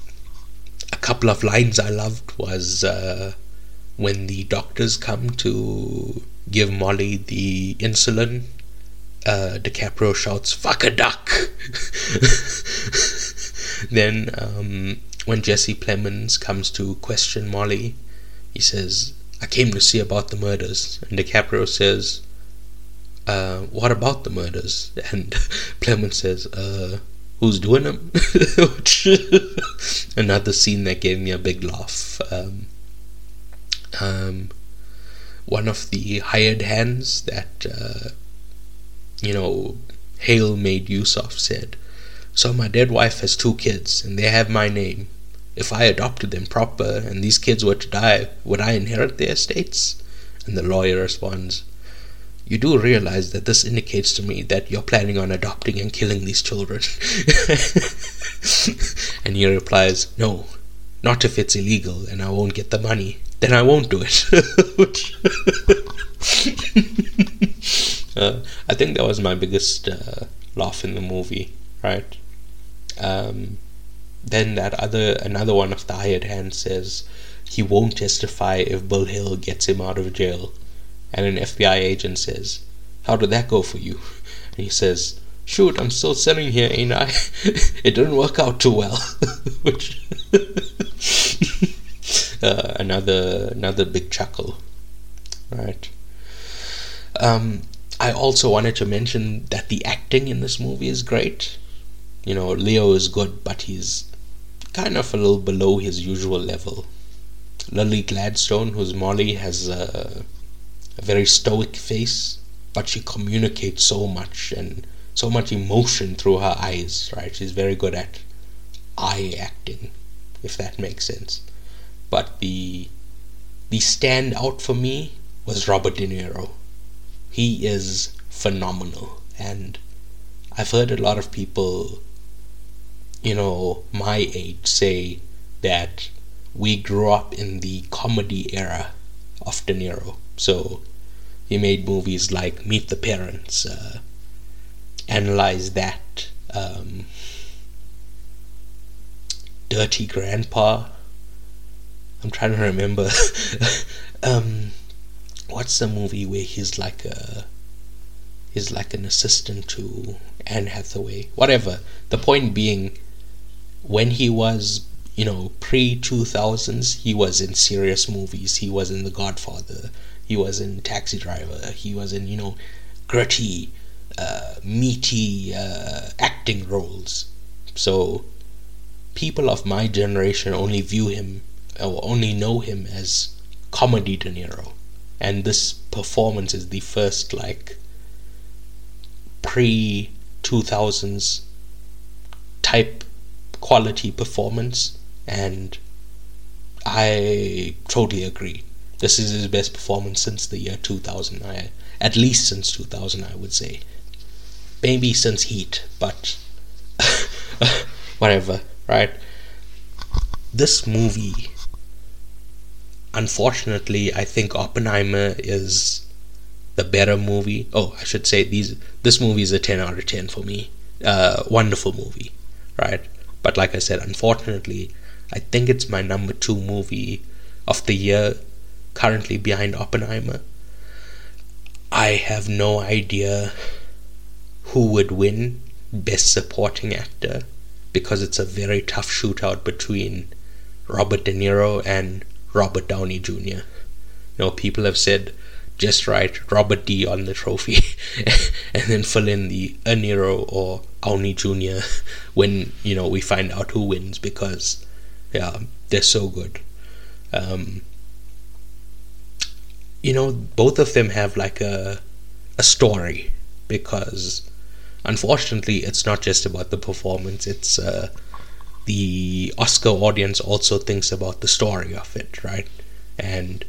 a couple of lines I loved was uh, when the doctors come to give Molly the insulin. Uh, DiCaprio shouts "fuck a duck." then um, when Jesse Plemons comes to question Molly, he says, "I came to see about the murders," and DiCaprio says, uh, "What about the murders?" And Plemons says, uh, who's doing them. Another scene that gave me a big laugh. Um, um, one of the hired hands that uh, you know Hale made use of said, "So my dead wife has two kids, and they have my name. If I adopted them proper, and these kids were to die, would I inherit their estates?" And the lawyer responds, you do realize that this indicates to me that you're planning on adopting and killing these children. and he replies, No, not if it's illegal and I won't get the money. Then I won't do it. uh, I think that was my biggest uh, laugh in the movie, right? Um, then that other another one of the hired hands says he won't testify if Bill Hale gets him out of jail and an FBI agent says, How did that go for you? And he says, Shoot, I'm still sitting here, ain't I? it didn't work out too well. Which uh, another another big chuckle. Right. Um, I also wanted to mention that the acting in this movie is great. You know, Leo is good, but he's kind of a little below his usual level. Lily Gladstone, who's Molly, has uh, a very stoic face, but she communicates so much and so much emotion through her eyes, right? She's very good at eye acting, if that makes sense. But the the standout for me was Robert De Niro. He is phenomenal, and I've heard a lot of people, you know, my age say that we grew up in the comedy era of De Niro. So he made movies like Meet the Parents, uh, Analyze That, um, Dirty Grandpa. I'm trying to remember. um, what's the movie where he's like a he's like an assistant to Anne Hathaway? Whatever. The point being, when he was you know pre 2000s, he was in serious movies. He was in The Godfather. He was in Taxi Driver. He was in you know gritty, uh, meaty uh, acting roles. So people of my generation only view him or only know him as comedy De Niro, and this performance is the first like pre 2000s type quality performance, and I totally agree. This is his best performance since the year 2000. I, at least since 2000, I would say. Maybe since Heat, but whatever right? This movie, unfortunately, I think Oppenheimer is the better movie. Oh, I should say these. This movie is a ten out of ten for me. Uh, wonderful movie, right? But like I said, unfortunately, I think it's my number two movie of the year, currently behind Oppenheimer. I have no idea who would win Best Supporting Actor because it's a very tough shootout between Robert De Niro and Robert Downey Jr. You know, people have said just write Robert D on the trophy and then fill in the A or Downey Jr. when, you know, we find out who wins because, yeah, they're so good. Um, you know, both of them have like a, a story because unfortunately, it's not just about the performance. It's uh, the Oscar audience also thinks about the story of it, right? And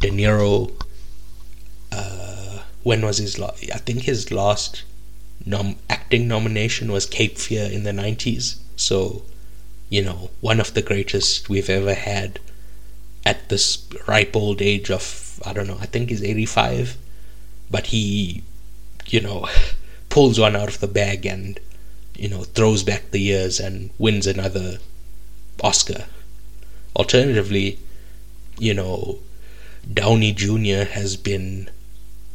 De Niro, uh, when was his last? I think his last nom- acting nomination was Cape Fear in the '90s. So, you know, one of the greatest we've ever had at this ripe old age of I don't know. I think he's 85, but he, you know. pulls one out of the bag and you know throws back the years and wins another Oscar. Alternatively, you know, Downey Jr. has been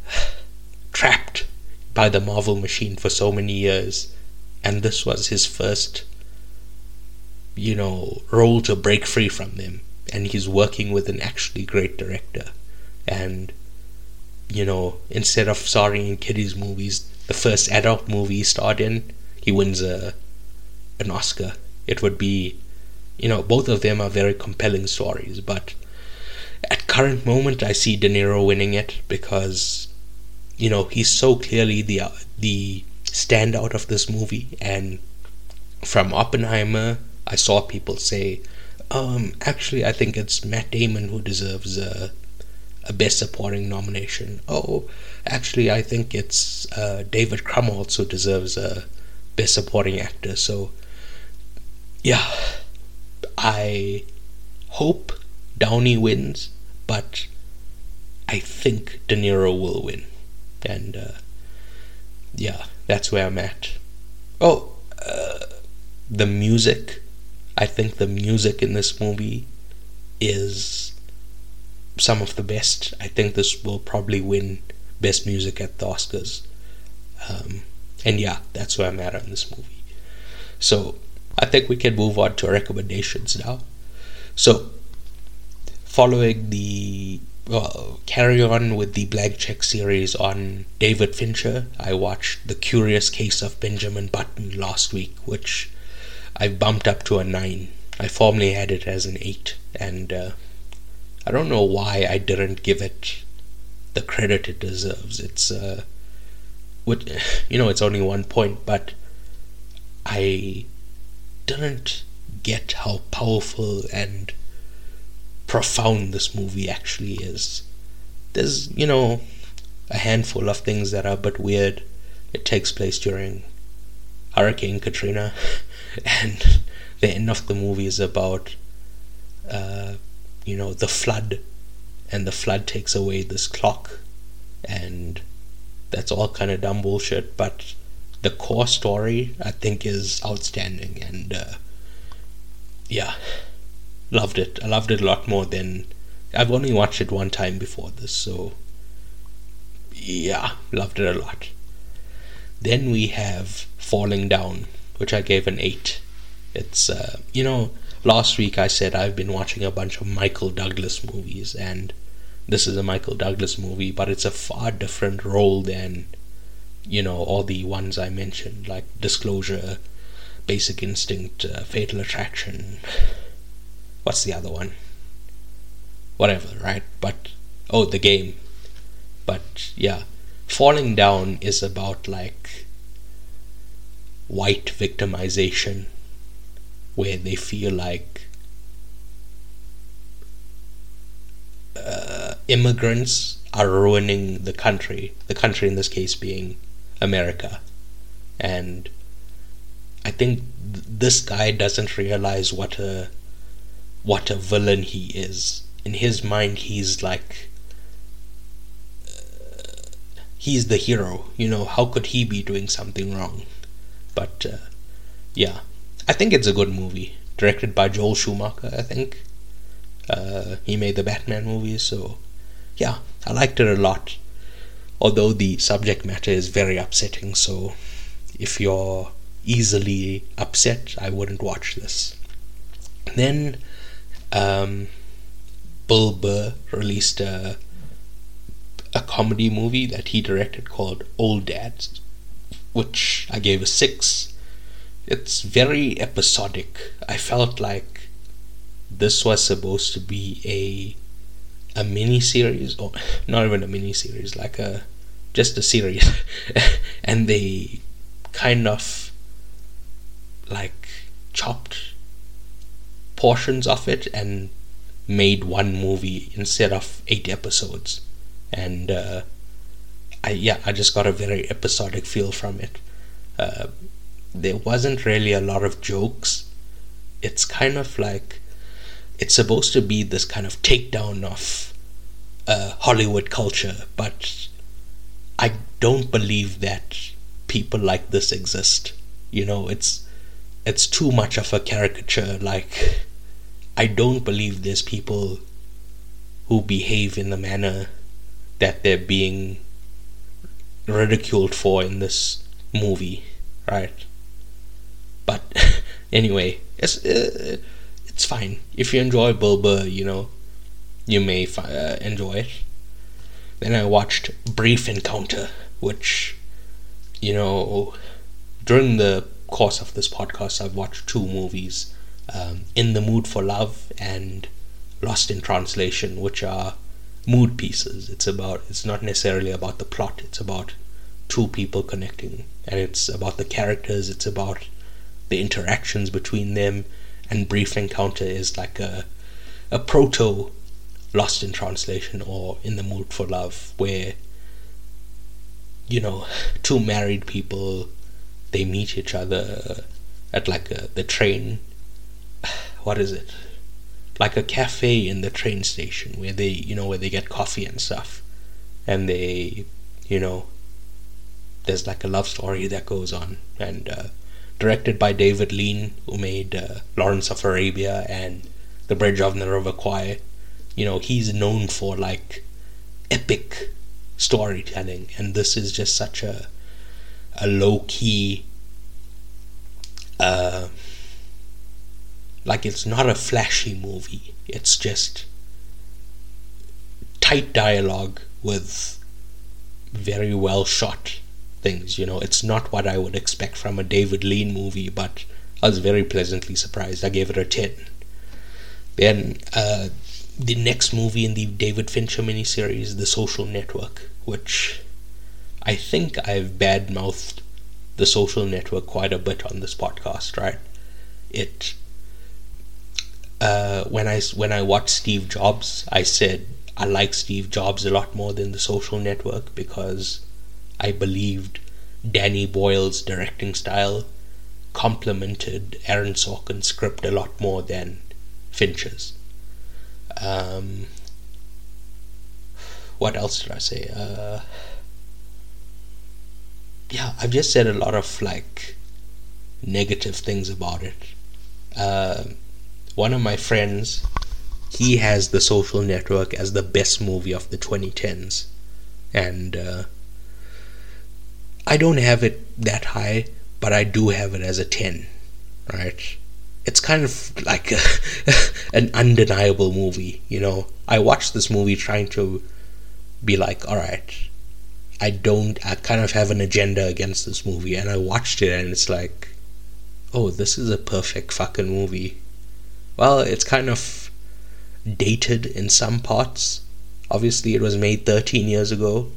trapped by the Marvel machine for so many years, and this was his first, you know, role to break free from them. And he's working with an actually great director. And, you know, instead of starring in kiddies' movies, the first adult movie he starred in, he wins a an Oscar. It would be, you know, both of them are very compelling stories, but at current moment, I see De Niro winning it because, you know, he's so clearly the the standout of this movie. And from Oppenheimer, I saw people say, um, actually, I think it's Matt Damon who deserves a, a Best Supporting nomination. Oh, actually, I think it's uh, David Crumb also deserves a Best Supporting Actor. So, yeah, I hope Downey wins, but I think De Niro will win. And, uh, yeah, that's where I'm at. Oh, uh, the music. I think the music in this movie is some of the best. I think this will probably win best music at the Oscars. Um, and yeah, that's where I'm at on this movie. So I think we can move on to recommendations now. So, following the well, carry on with the blank check series on David Fincher, I watched The Curious Case of Benjamin Button last week, which I bumped up to a 9. I formerly had it as an 8, and uh, I don't know why I didn't give it the credit it deserves. It's uh, what you know, it's only one point, but I didn't get how powerful and profound this movie actually is. There's, you know, a handful of things that are a bit weird. It takes place during Hurricane Katrina, and the end of the movie is about, uh, you know, the flood, and the flood takes away this clock, and that's all kind of dumb bullshit. But the core story, I think, is outstanding, and uh, yeah, loved it. I loved it a lot more than I've only watched it one time before this, so yeah, loved it a lot. Then we have Falling Down, which I gave an 8. It's, uh, you know, last week I said I've been watching a bunch of Michael Douglas movies, and this is a Michael Douglas movie, but it's a far different role than, you know, all the ones I mentioned, like Disclosure, Basic Instinct, uh, Fatal Attraction. What's the other one? Whatever, right? But, oh, the game. But, yeah. Falling Down is about, like, white victimization where they feel like uh, immigrants are ruining the country, the country in this case being America. And I think th- this guy doesn't realize what a what a villain he is. In his mind, he's like uh, he's the hero. You know, how could he be doing something wrong? But uh, yeah, I think it's a good movie. Directed by Joel Schumacher, I think. Uh, he made the Batman movies, so yeah, I liked it a lot. Although the subject matter is very upsetting, so if you're easily upset, I wouldn't watch this. Then, um, Bill Burr released a a comedy movie that he directed called Old Dads, which I gave a six. It's very episodic. I felt like this was supposed to be a a mini series or not even a mini series like a just a series and they kind of like chopped portions of it and made one movie instead of eight episodes and uh, I yeah, I just got a very episodic feel from it. Uh, there wasn't really a lot of jokes. It's kind of like it's supposed to be this kind of takedown of uh, Hollywood culture, but I don't believe that people like this exist. You know, it's it's too much of a caricature. Like, I don't believe there's people who behave in the manner that they're being ridiculed for in this movie, right? But anyway, it's uh, it's fine if you enjoy Bill Burr, you know, you may fi- uh, enjoy it. Then I watched Brief Encounter, which, you know, during the course of this podcast, I've watched two movies um, In the Mood for Love and Lost in Translation, which are mood pieces. It's about it's not necessarily about the plot. It's about two people connecting, and it's about the characters. It's about the interactions between them. And brief encounter is like a a proto lost in translation or in the mood for love where you know two married people they meet each other at like a, the train what is it? Like a cafe in the train station where they you know where they get coffee and stuff. And they you know there's like a love story that goes on and uh, directed by David Lean who made uh, Lawrence of Arabia and The Bridge of Kwai you know he's known for like epic storytelling and this is just such a a low key uh like it's not a flashy movie. It's just tight dialogue with very well shot things. You know, it's not what I would expect from a David Lean movie, but I was very pleasantly surprised. I gave it a 10. Then uh, the next movie in the David Fincher miniseries, The Social Network, which I think I've bad mouthed The Social Network quite a bit on this podcast, right? It uh, when I when I watched Steve Jobs, I said I like Steve Jobs a lot more than The Social Network because I believed Danny Boyle's directing style complemented Aaron Sorkin's script a lot more than Fincher's. Um, what else did I say? Uh, yeah, I've just said a lot of like negative things about it. Uh, one of my friends, he has The Social Network as the best movie of the 2010s, and uh, I don't have it that high, but I do have it as a 10, right? It's kind of like a, an undeniable movie, you know. I watched this movie trying to be like, all right, I don't, I kind of have an agenda against this movie, and I watched it, and it's like, oh, this is a perfect fucking movie. Well, it's kind of dated in some parts. Obviously, it was made 13 years ago,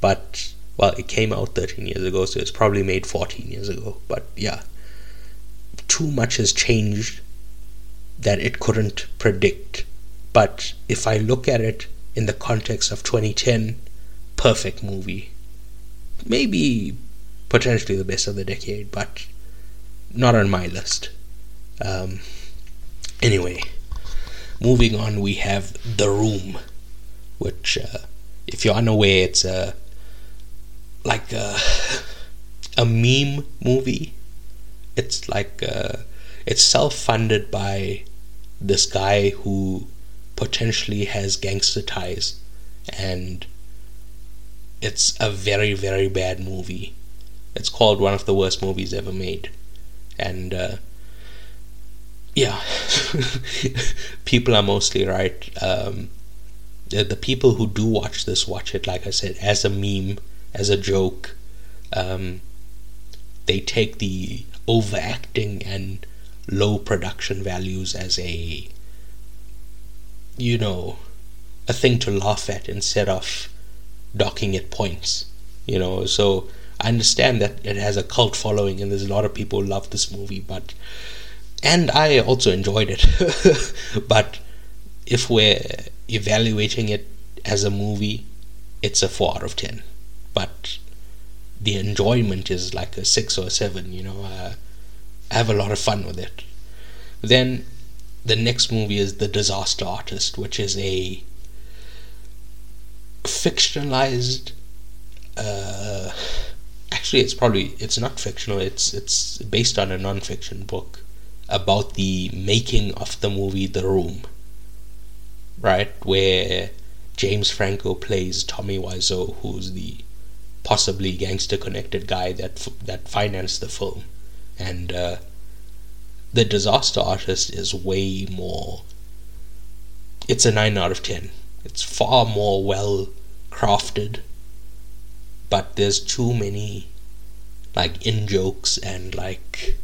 but, well, it came out 13 years ago, so it's probably made 14 years ago, but yeah. Too much has changed that it couldn't predict. But if I look at it in the context of 2010, perfect movie. Maybe potentially the best of the decade, but not on my list. Um, anyway, moving on, we have The Room, which, uh, if you're unaware, it's a like a, a meme movie. It's like uh, it's self-funded by this guy who potentially has gangster ties, and it's a very very bad movie. It's called one of the worst movies ever made and uh, yeah, people are mostly right. Um, the, the people who do watch this watch it, like I said, as a meme, as a joke. Um, they take the overacting and low production values as a, you know, a thing to laugh at instead of docking it points. You know, so I understand that it has a cult following and there's a lot of people who love this movie, but and I also enjoyed it. but if we're evaluating it as a movie, it's a four out of ten. But the enjoyment is like a six or a seven. You know, uh, I have a lot of fun with it. Then the next movie is The Disaster Artist, which is a fictionalized. Uh, actually it's probably it's not fictional it's it's based on a non-fiction book about the making of the movie the room right where james franco plays tommy wiseau who's the possibly gangster connected guy that that financed the film and uh, the disaster artist is way more it's a 9 out of 10 it's far more well crafted but there's too many like in jokes and like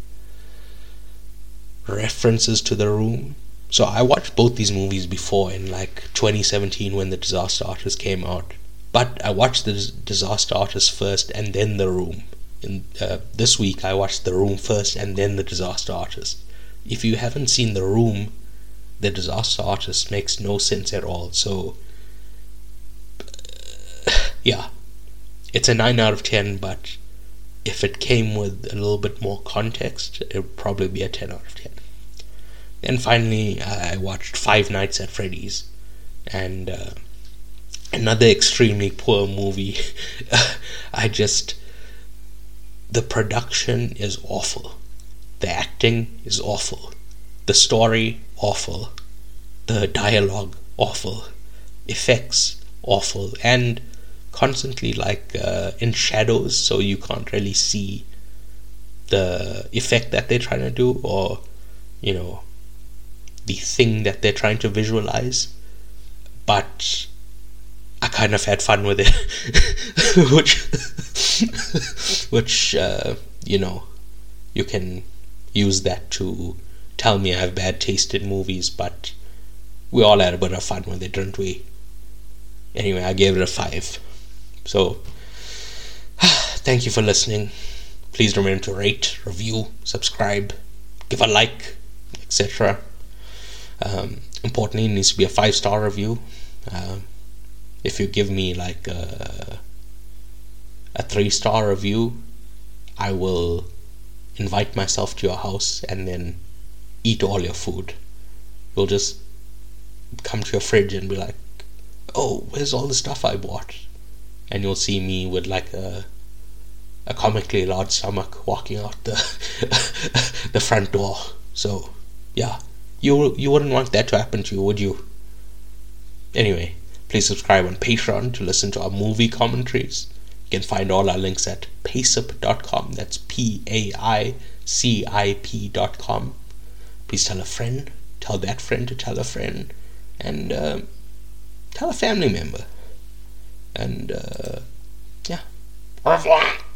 references to the room. So I watched both these movies before in like 2017 when the Disaster Artist came out. But I watched the Disaster Artist first and then the room. In uh, this week I watched the room first and then the Disaster Artist. If you haven't seen the room, the Disaster Artist makes no sense at all. So yeah, it's a 9 out of 10, but if it came with a little bit more context, it would probably be a 10 out of 10. And finally, I watched Five Nights at Freddy's, and uh, another extremely poor movie. I just. The production is awful. The acting is awful. The story, awful. The dialogue, awful. Effects, awful. And constantly like uh, in shadows, so you can't really see the effect that they're trying to do, or you know, the thing that they're trying to visualize. But I kind of had fun with it, which, which uh, you know, you can use that to tell me I have bad taste in movies, but we all had a bit of fun with it, didn't we? Anyway, I gave it a five. So, thank you for listening. Please remember to rate, review, subscribe, give a like, etc. Um, importantly, it needs to be a five star review. Um, if you give me like a, a three star review, I will invite myself to your house and then eat all your food. You'll just come to your fridge and be like, "Oh, where's all the stuff I bought?" And you'll see me with like a a comically large stomach walking out the the front door. So, yeah, you you wouldn't want that to happen to you, would you? Anyway, please subscribe on Patreon to listen to our movie commentaries. You can find all our links at paicip.com. That's P A I C I P.com. Please tell a friend, tell that friend to tell a friend, and uh, tell a family member. And uh, yeah. Au revoir.